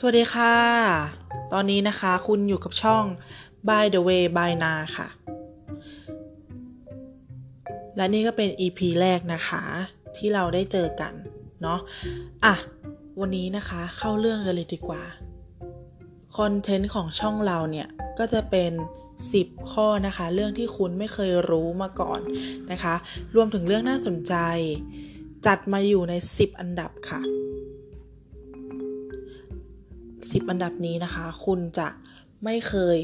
สวัสดีค่ะ ตอนนี้นะคะคุณอยู่กับช่อง By the way by Na ค่ะ และนี่ก็เป็น EP แรกนะคะ ที่เราได้เจอกัน เนาะอะ วันนี้นะคะเข้าเรื่องกันเลยดีกว่า คอนเทนต์ของช่องเราเนี่ย ก็จะเป็น 10 ข้อนะคะ เรื่องที่คุณไม่เคยรู้มาก่อนนะคะ รวมถึงเรื่องน่าสนใจ จัดมาอยู่ใน 10 อันดับค่ะ 10 อันดับนี้นะคะ คุณจะไม่เคย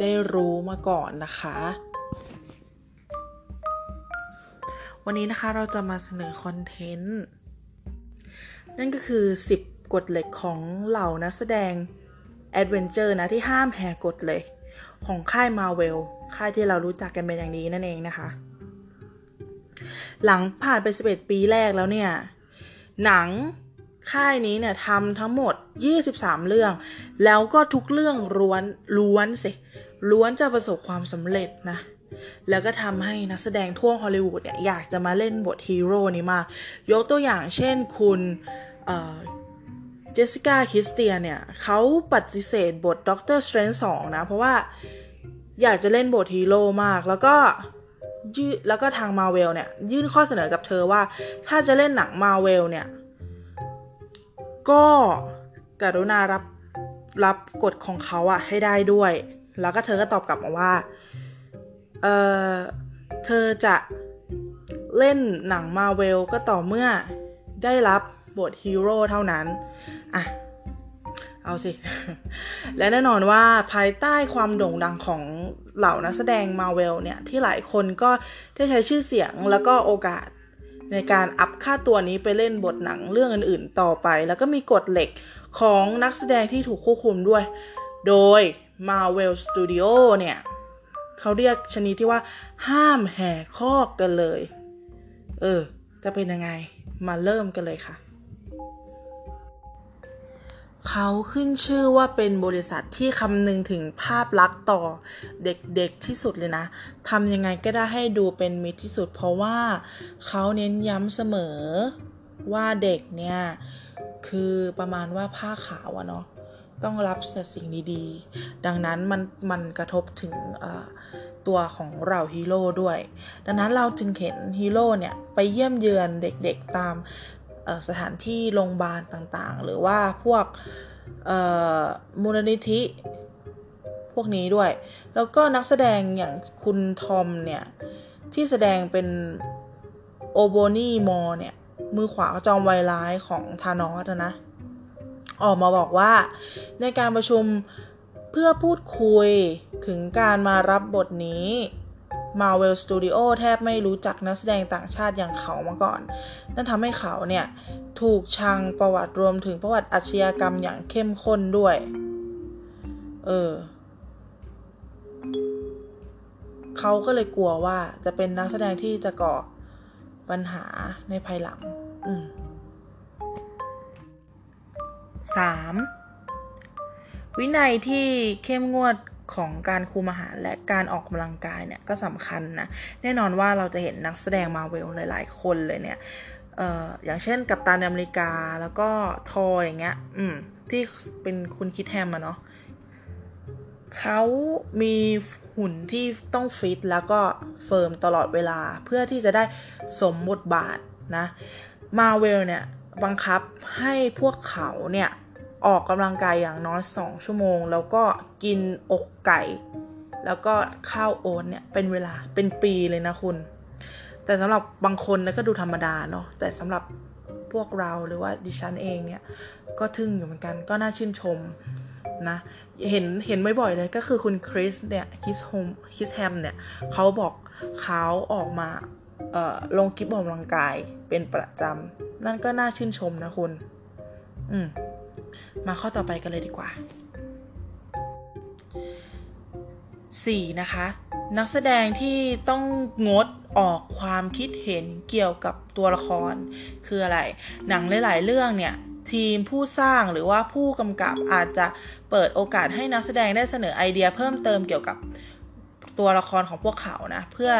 ได้รู้มาก่อนนะคะ วันนี้นะคะเราจะมาเสนอคอนเทนต์นั่นก็คือ 10 กฎเหล็กของเหล่านักแสดงแอดเวนเจอร์นะที่ห้ามแหกกฎเหล็กของค่ายมาเวลค่ายที่เรารู้จักกันเป็นอย่างนี้นั่นเองนะคะ หลังผ่านไป 11 ปีแรกแล้วเนี่ย หนัง ค่ายนี้เนี่ยทำทั้งหมด 23 เรื่อง แล้วก็ทุกเรื่องล้วนล้วนสิล้วนจะประสบความสำเร็จนะ แล้วก็ทำให้นักแสดงทั่วฮอลลีวูดเนี่ยอยากจะมาเล่นบทฮีโร่นี้มาก ยกตัวอย่างเช่นคุณ Jessica Chastain เนี่ยเขาปฏิเสธบท Doctor Strange สองนะ เพราะว่าอยากจะเล่นบทฮีโร่มากแล้วก็ยืแล้วก็ทางมาเวลเนี่ย ยื่นข้อเสนอกับเธอว่า ถ้าจะเล่นหนังมาเวลเนี่ย ก็กรุณารับรับกฎของเขาอะให้ได้ด้วย แล้วก็เธอก็ตอบกลับมาว่า เออเธอจะเล่นหนังมาเวลก็ต่อเมื่อได้รับบทฮีโร่เท่านั้น อะ เอาสิ และแน่นอนว่าภายใต้ความโด่งดังของเหล่านักแสดงมาเวลเนี่ย ที่หลายคนก็ได้ใช้ชื่อเสียงแล้วก็โอกาส ในการอัพค่าตัวนี้ไปเล่นบทหนังเรื่องอื่นๆต่อไป แล้วก็มีกฎเหล็กของนักแสดงที่ถูกควบคุมด้วย โดย Marvel Studio เนี่ยเขาเรียกชนิดที่ว่าห้ามแห่คอกกันเลย เออ จะเป็นยังไง มาเริ่มกันเลยค่ะ เขาขึ้นชื่อว่าเป็นบริษัทที่คำนึงถึงภาพลักษณ์ต่อเด็กๆที่สุดเลยนะทำยังไงก็ได้ให้ดูเป็นมิตรที่สุด เพราะว่าเขาเน้นย้ำเสมอว่าเด็กเนี่ย คือประมาณว่าผ้าขาวอะเนาะต้องรับแต่สิ่งดีๆ ดังนั้นมันมันกระทบถึงตัวของเราฮีโร่ด้วย ดังนั้นเราจึงเห็นฮีโร่เนี่ย ไปเยี่ยมเยือนเด็กๆตาม สถานที่โรงพยาบาลต่างๆ หรือว่าพวกมูลนิธิพวกนี้ด้วย แล้วก็นักแสดงอย่างคุณทอมเนี่ย ที่แสดงเป็นโอโบนี่มอเนี่ย มือขวาจอมไวร้ายของธานอสนะ ออกมาบอกว่าในการประชุมเพื่อพูดคุยถึงการมารับบทนี้ Marvel Studio แทบไม่รู้จักนักแสดงต่างชาติอย่างเขามาก่อน นั่นทำให้เขาเนี่ย ถูกชังประวัติรวมถึงประวัติอาชญากรรมอย่างเข้มข้นด้วย เออ เขาก็เลยกลัวว่าจะเป็นนักแสดงที่จะก่อปัญหาในภายหลัง อืมสามวินัยที่เข้มงวด ของการคุมอาหารและการออกกำลังกายเนี่ยก็สำคัญนะ แน่นอนว่าเราจะเห็นนักแสดงมาเวลหลาย ๆ คนเลยเนี่ยเอ่ออย่างเช่น Captain America แล้วก็ทออย่างเงี้ยอืมที่เป็นคุณคิดแฮมอะเนาะเขามีหุ่นที่ต้องฟิตแล้วก็ firm ตลอดเวลาเพื่อที่จะได้สมบทบาทนะมาเวลเนี่ยบังคับให้พวกเขาเนี่ย ออกกำลังกายอย่างน้อย 2 ชั่วโมง แล้วก็กินอกไก่ แล้วก็ข้าวโอ๊ตเนี่ยเป็นเวลาเป็นปีเลยนะคุณ แต่สำหรับบางคนนะก็ดูธรรมดาเนาะแต่สำหรับพวกเราหรือว่าดิฉันเองเนี่ยก็ทึ่งอยู่เหมือนกันก็น่าชื่นชมนะเห็นเห็นบ่อยๆเลยก็คือคุณ Chris เนี่ย Chris Hem Chris Hem เนี่ยเขาบอกเขาออกมาลงคลิปออกกำลังกายเป็นประจำนั่นก็น่าชื่นชมนะคุณ อืม มาข้อต่อไปกันเลยดีกว่า 4. นะคะ นักแสดงที่ต้องงดออกความคิดเห็นเกี่ยวกับตัวละคร คืออะไร หนังหลาย ๆ เรื่องเนี่ย ทีมผู้สร้างหรือว่าผู้กำกับอาจจะเปิดโอกาสให้นักแสดงได้เสนอไอเดียเพิ่มเติมเกี่ยวกับตัวละครของพวกเขานะ เพื่อ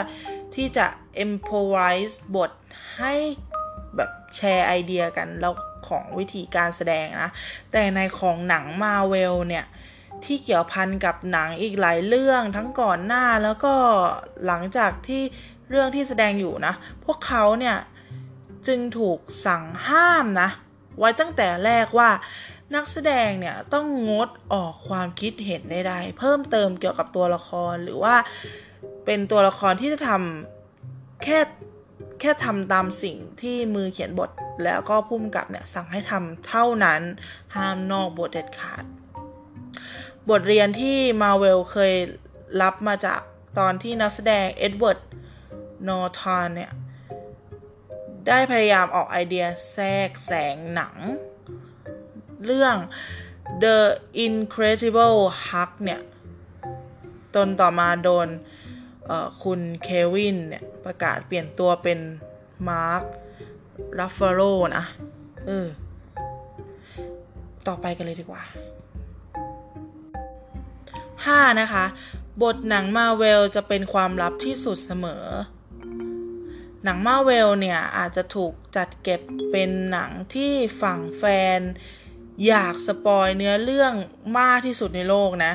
ที่จะ improvise บทให้แบบแชร์ไอเดียกันแล้ว ของวิธีการแสดงนะ แต่ในของหนังมาเวลเนี่ย ที่เกี่ยวพันกับหนังอีกหลายเรื่องทั้งก่อนหน้าแล้วก็หลังจากที่เรื่องที่แสดงอยู่นะ พวกเขาเนี่ย จึงถูกสั่งห้ามนะ ไว้ตั้งแต่แรกว่านักแสดงเนี่ยต้องงดออกความคิดเห็นใดๆเพิ่มเติมเกี่ยวกับตัวละครหรือว่าเป็นตัวละครที่จะทำแค่แค่ทำตามสิ่งที่มือเขียนบท แล้วก็ผู้กำกับเนี่ยสั่งให้ทำเท่านั้นห้ามนอกบทเด็ดขาด บทเรียนที่มาเวลเคยรับมาจากตอนที่นักแสดง Edward Norton เนี่ย ได้พยายามออกไอเดียแทรกแสงหนัง เรื่อง The Incredible Hulk เนี่ยตนต่อมาโดนคุณเควินเนี่ย ประกาศเปลี่ยนตัวเป็นมาร์ค รัฟเฟโรนะเออ ต่อไปกันเลยดีกว่า 5. นะคะ บทหนังมาเวลจะเป็นความลับที่สุดเสมอ หนังมาเวลเนี่ย อาจจะถูกจัดเก็บเป็นหนังที่ฝั่งแฟน อยากสปอยเนื้อเรื่องมากที่สุดในโลกนะ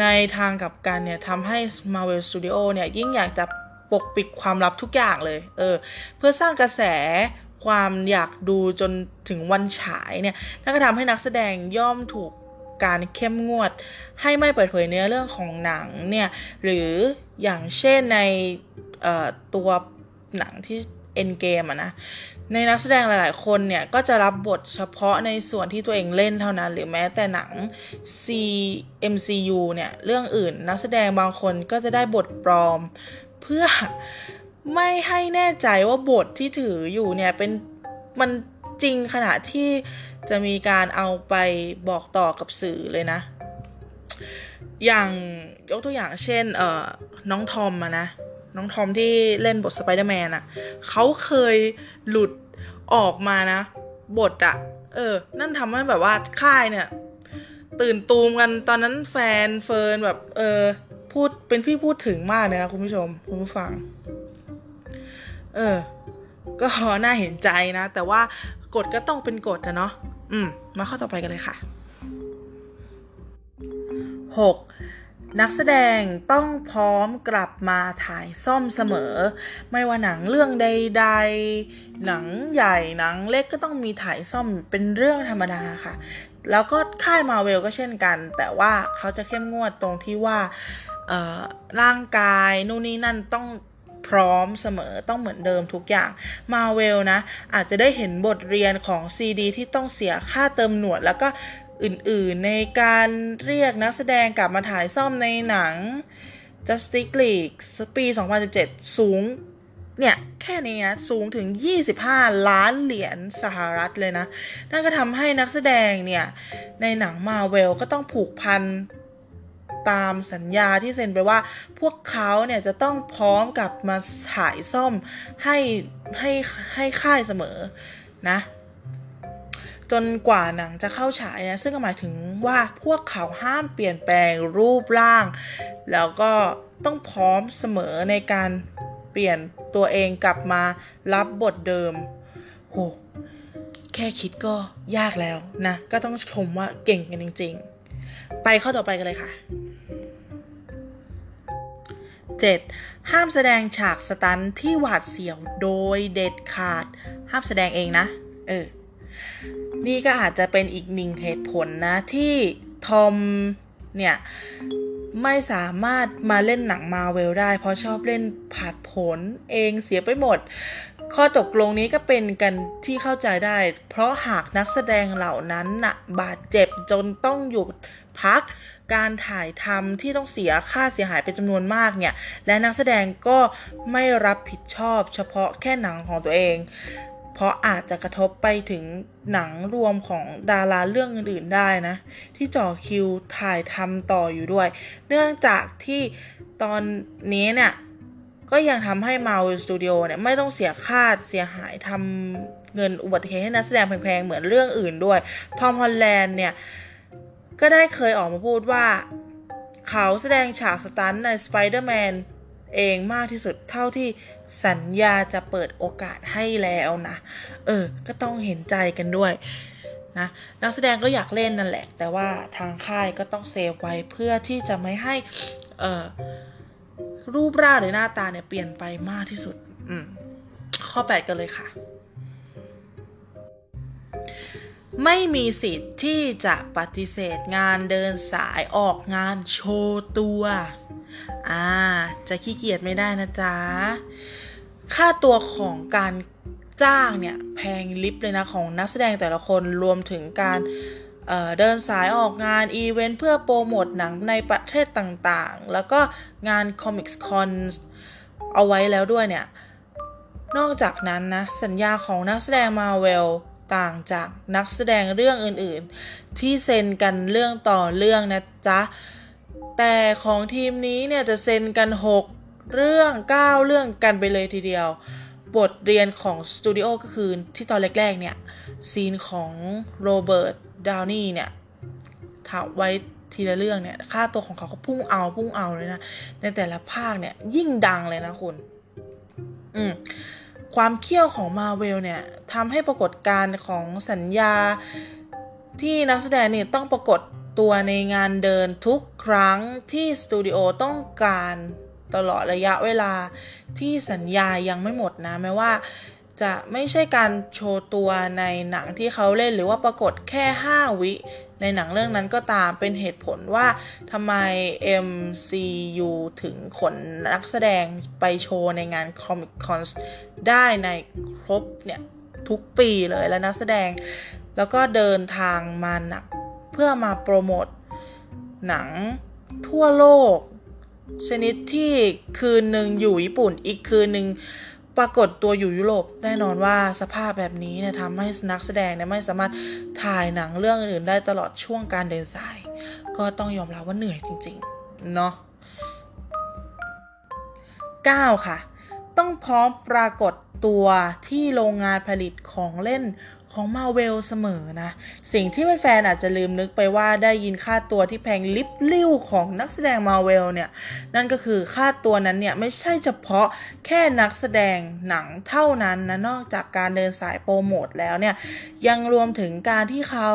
ในทางกับกันเนี่ยทำให้ Marvel Studio เนี่ย ยิ่งอยากจะ ปกปิดความลับทุกอย่างเลย เออ เพื่อสร้างกระแสความอยากดูจนถึงวันฉายเนี่ยนั่นก็ทำให้นักแสดงย่อมถูกการเข้มงวด ให้ไม่เปิดเผยเนื้อเรื่องของหนังเนี่ย หรืออย่างเช่นในตัวหนังที่ Endgame อะนะ ในนักแสดงหลาย ๆ คนเนี่ย ก็จะรับบทเฉพาะในส่วนที่ตัวเองเล่นเท่านั้น หรือแม้แต่หนัง CMCU เนี่ย เรื่องอื่นนักแสดงบางคนก็จะได้บทปลอม เพื่อไม่ให้แน่ใจว่าบทที่ถืออยู่เนี่ยเป็นมันจริงขณะที่จะมีการเอาไปบอกต่อกับสื่อเลยนะ อย่างยกตัวอย่างเช่น เอ่อ น้องทอมอะนะ น้องทอมที่เล่นบทสไปเดอร์แมนอะเขาเคยหลุดออกมานะ บทอะเออ นั่นทำให้แบบว่าค่ายเนี่ย ตื่นตูมกันตอนนั้นแฟนเฟิร์นแบบ เออ พูดเป็นที่พูดถึงมากเลยนะคุณผู้ชม คุณผู้ฟัง เออ ก็น่าเห็นใจนะ แต่ว่ากฎก็ต้องเป็นกฎนะเนาะอืม มาข้อต่อไปกันเลยค่ะ 6. นักแสดงต้องพร้อมกลับมาถ่ายซ่อมเสมอ ไม่ว่าหนังเรื่องใด ๆ หนังใหญ่หนังเล็กก็ต้องมีถ่ายซ่อมเป็นเรื่องธรรมดาค่ะ แล้วก็ค่ายมาเวลก็เช่นกัน แต่ว่าเขาจะเข้มงวดตรงที่ว่า ร่างกายนู่นนี่นั่นต้องพร้อมเสมอต้องเหมือนเดิมทุกอย่างมาเวลนะ อาจจะได้เห็นบทเรียนของซีดีที่ต้องเสียค่าเติมหนวดแล้วก็อื่นๆในการเรียกนักแสดงกลับมาถ่ายซ่อมในหนัง Justice League ปี 2017 สูง เนี่ย แค่นี้นะสูงถึง 25 ล้านเหรียญสหรัฐเลยนะ นั่นก็ทำให้นักแสดงเนี่ย ในหนังมาเวลก็ต้องผูกพัน ตามสัญญาที่เซ็นไปว่า พวกเขาเนี่ยจะต้องพร้อมกับมาถ่ายซ่อมให้ให้ให้ค่ายเสมอนะจนกว่าหนังจะเข้าฉายนะซึ่งหมายถึงว่าพวกเขาห้ามเปลี่ยนแปลงรูปร่าง แล้วก็ต้องพร้อมเสมอในการเปลี่ยนตัวเองกลับมารับบทเดิมโหแค่คิดก็ยากแล้วนะ ก็ต้องชมว่าเก่งกันจริง ๆ ไปข้อต่อไปกันเลยค่ะ 7. ห้ามแสดงฉากสตันที่หวาดเสียวโดยเด็ดขาด ห้ามแสดงเองนะ เออ นี่ก็อาจจะเป็นอีกหนึ่งเหตุผลนะ ที่ทอมเนี่ย ไม่สามารถมาเล่นหนังมาเวลได้ เพราะชอบเล่นผัดผลเองเสียไปหมด ข้อตกลงนี้ก็เป็นกันที่เข้าใจได้ เพราะหากนักแสดงเหล่านั้นนะ่ะบาดเจ็บจนต้องหยุดพัก การถ่ายทำที่ต้องเสียค่าเสียหายเป็นจำนวนมากเนี่ย และนักแสดงก็ไม่รับผิดชอบเฉพาะแค่หนังของตัวเอง เพราะอาจจะกระทบไปถึงหนังรวมของดาราเรื่องอื่นๆได้นะ ที่จ่อคิวถ่ายทำต่ออยู่ด้วย เนื่องจากที่ตอนนี้เนี่ยก็ยังทำให้ Marvel Studio เนี่ยไม่ต้องเสียค่าเสียหายทำเงินอุบัติเหตุให้นักแสดงแพงๆ เหมือนเรื่องอื่นด้วย ทอมฮอลแลนด์เนี่ย ก็ได้เคยออกมาพูดว่า เขาแสดงฉากสตันใน Spider-Man เองมากที่สุดเท่าที่สัญญาจะเปิดโอกาสให้แล้วนะ เออ ก็ต้องเห็นใจกันด้วยนะนักแสดงก็อยากเล่นนั่นแหละ แต่ว่าทางค่ายก็ต้องเซฟไว้เพื่อที่จะไม่ให้ เออรูปร่างหรือหน้าตาเนี่ยเปลี่ยนไปมากที่สุด อืม ข้อ 8 กันเลยค่ะ ไม่มีสิทธิ์ที่จะปฏิเสธงานเดินสายออกงานโชว์ตัว อ่า จะขี้เกียจไม่ได้นะจ๊ะ ค่าตัวของการจ้างเนี่ย แพงลิฟเลยนะ ของนักแสดงแต่ละคนรวมถึงการเเดินสายออกงานอีเวนต์เพื่อโปรโมทหนังในประเทศต่างๆ แล้วก็งาน Comics Con เอาไว้แล้วด้วยเนี่ย นอกจากนั้นนะ สัญญาของนักแสดงมาเวล ต่างจากนักแสดงเรื่องอื่นๆ ที่เซ็นกันเรื่องต่อเรื่องนะจ๊ะ แต่ของทีมนี้เนี่ยจะเซ็นกัน 6 เรื่อง 9 เรื่องกันไปเลยทีเดียว บทเรียนของสตูดิโอก็คือที่ตอนแรกๆเนี่ยซีนของโรเบิร์ตดาวนี่เนี่ยถาไว้ทีละเรื่องเนี่ยค่าตัวของเขาก็พุ่งเอาพุ่งเอาเลยนะ ในแต่ละภาคเนี่ยยิ่งดังเลยนะคุณ อืม ความเขี้ยวของมาเวลเนี่ยทำให้ปรากฏการณ์ของสัญญาที่นักแสดงเนี่ยต้องปรากฏตัวในงานเดินทุกครั้งที่สตูดิโอต้องการตลอดระยะเวลาที่สัญญายังไม่หมดนะแม้ว่าจะไม่ใช่การโชว์ตัวในหนังที่เขาเล่นหรือว่าปรากฏแค่ 5 วิ ในหนังเรื่องนั้นก็ตามเป็นเหตุผลว่าทำไม MCU ถึงขนนักแสดงไปโชว์ในงาน Comic Con ได้ในครบเนี่ย ทุกปีเลยแล้วนักแสดง แล้วก็เดินทางมาหนักเพื่อมาโปรโมทหนังทั่วโลก ชนิดที่คืนหนึ่งอยู่ญี่ปุ่นอีกคืนหนึ่ง ปรากฏตัวอยู่ยุโรปแน่นอนว่าสภาพแบบนี้เนี่ยทำให้นักแสดงเนี่ยไม่สามารถถ่ายหนังเรื่องอื่นได้ตลอดช่วงการเดินสาย ก็ต้องยอมรับว่าเหนื่อยจริงๆเนาะ9ค่ะ ต้องพร้อมปรากฏตัวที่โรงงานผลิตของเล่น ของมาเวลเสมอนะ สิ่งที่แฟนอาจจะลืมนึกไปว่าได้ยินค่าตัวที่แพงลิบลิ่วของนักแสดงมาเวลเนี่ย นั่นก็คือค่าตัวนั้นเนี่ย ไม่ใช่เฉพาะแค่นักแสดงหนังเท่านั้นนะ นอกจากการเดินสายโปรโมทแล้วเนี่ย ยังรวมถึงการที่เขา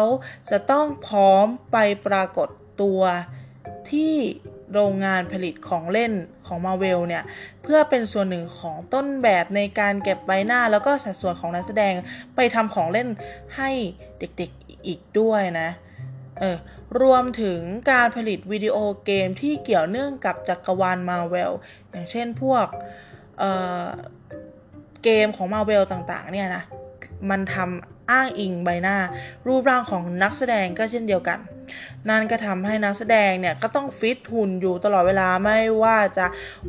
จะต้องพร้อมไปปรากฏตัวที่ โรงงานผลิตของเล่นของมาเวลเนี่ยเพื่อเป็นส่วนหนึ่งของต้นแบบในการเก็บใบหน้าแล้วก็สัดส่วนของนักแสดงไปทำของเล่นให้เด็กๆอีกด้วยนะเออรวมถึงการผลิตวิดีโอเกมที่เกี่ยวเนื่องกับจักรวาลมาเวลอย่างเช่นพวกเเกมของมาเวลต่างๆเนี่ยนะ มันทำอ้างอิงใบหน้า รูปร่างของนักแสดงก็เช่นเดียวกัน นั่นก็ทำให้นักแสดงเนี่ยก็ต้องฟิตหุ่นอยู่ตลอดเวลาไม่ว่าจะ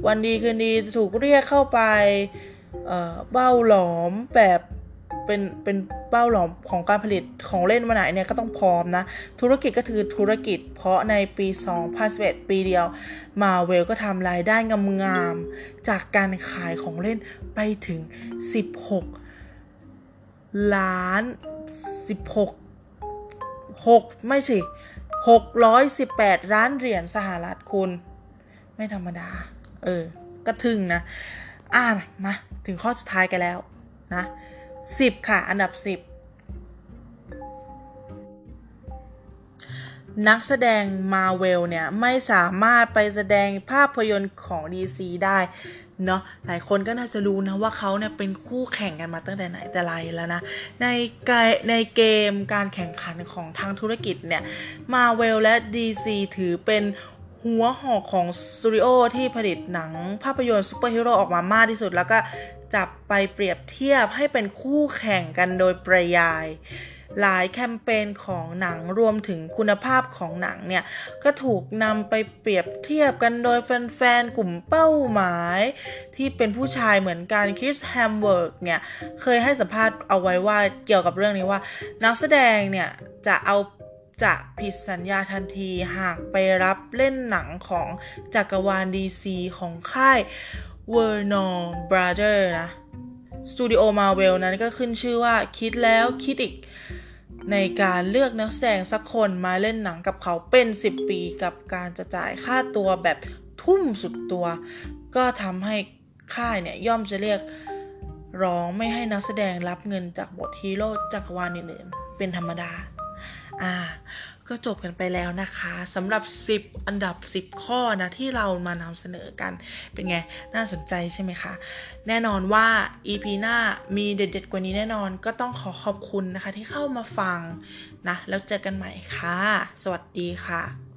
วันดีคืนดีจะถูกเรียกเข้าไปเเบ้าหลอมแบบเป็นเป็นเป้าหลอมของการผลิตของเล่นมาไหนเนี่ยก็ต้องพร้อมนะ ธุรกิจก็คือธุรกิจ เพราะในปี 2011 ปีเดียว มาเวลก็ทำรายได้งามๆ จากการขายของเล่นไปถึง 16 ล้าน16 6ไม่สิ618ล้านเหรียญสหรัฐคุณ ไม่ธรรมดา เออ ก็ถึงนะ อ่ามา ถึงข้อสุดท้ายกันแล้วนะ10ค่ะ อันดับ10นักแสดงมาเวลเนี่ย ไม่สามารถไปแสดงภาพยนตร์ของ DC ได้ เนาะหลายคนก็น่าจะรู้นะว่าเขาเนี่ยเป็นคู่แข่งกันมาตั้งแต่ไหนแต่ไรแล้วนะ ในในเกมการแข่งขันของทางธุรกิจเนี่ยมาเวลและ DC ถือเป็นหัวหอกของสตูดิโอที่ผลิตหนังภาพยนตร์ซูเปอร์ฮีโร่ออกมามากที่สุด แล้วก็จับไปเปรียบเทียบให้เป็นคู่แข่งกันโดยปริยาย หลายแคมเปญของหนังรวมถึงคุณภาพของหนังเนี่ย ก็ถูกนำไปเปรียบเทียบกันโดยแฟนๆ กลุ่มเป้าหมาย ที่เป็นผู้ชายเหมือนกัน Chris Hemsworth เนี่ย เคยให้สัมภาษณ์เอาไว้ว่าเกี่ยวกับเรื่องนี้ว่า นักแสดงเนี่ย จะเอาจะผิดสัญญาทันทีหากไปรับเล่นหนังของจักรวาล DC ของค่าย Warner Brother นะสตูดิโอมาเวลนั้นก็ขึ้นชื่อว่าคิดแล้วคิดอีก ในการเลือกนักแสดงสักคนมาเล่นหนังกับเขาเป็น 10 ปีกับการจะจ่ายค่าตัวแบบทุ่มสุดตัว ก็ทำให้ค่ายเนี่ยย่อมจะเรียกร้องไม่ให้นักแสดงรับเงินจากบทฮีโร่จักรวาลอื่นๆเป็นธรรมดา อ่า ก็จบกันไปแล้วนะคะสำหรับ 10 อันดับ 10 ข้อนะที่เรามานำเสนอกันเป็นไง น่าสนใจใช่ไหมคะ แน่นอนว่า EP หน้ามีเด็ดๆกว่านี้แน่นอนก็ต้องขอขอบคุณนะคะที่เข้ามาฟังนะ แล้วเจอกันใหม่ค่ะ สวัสดีค่ะ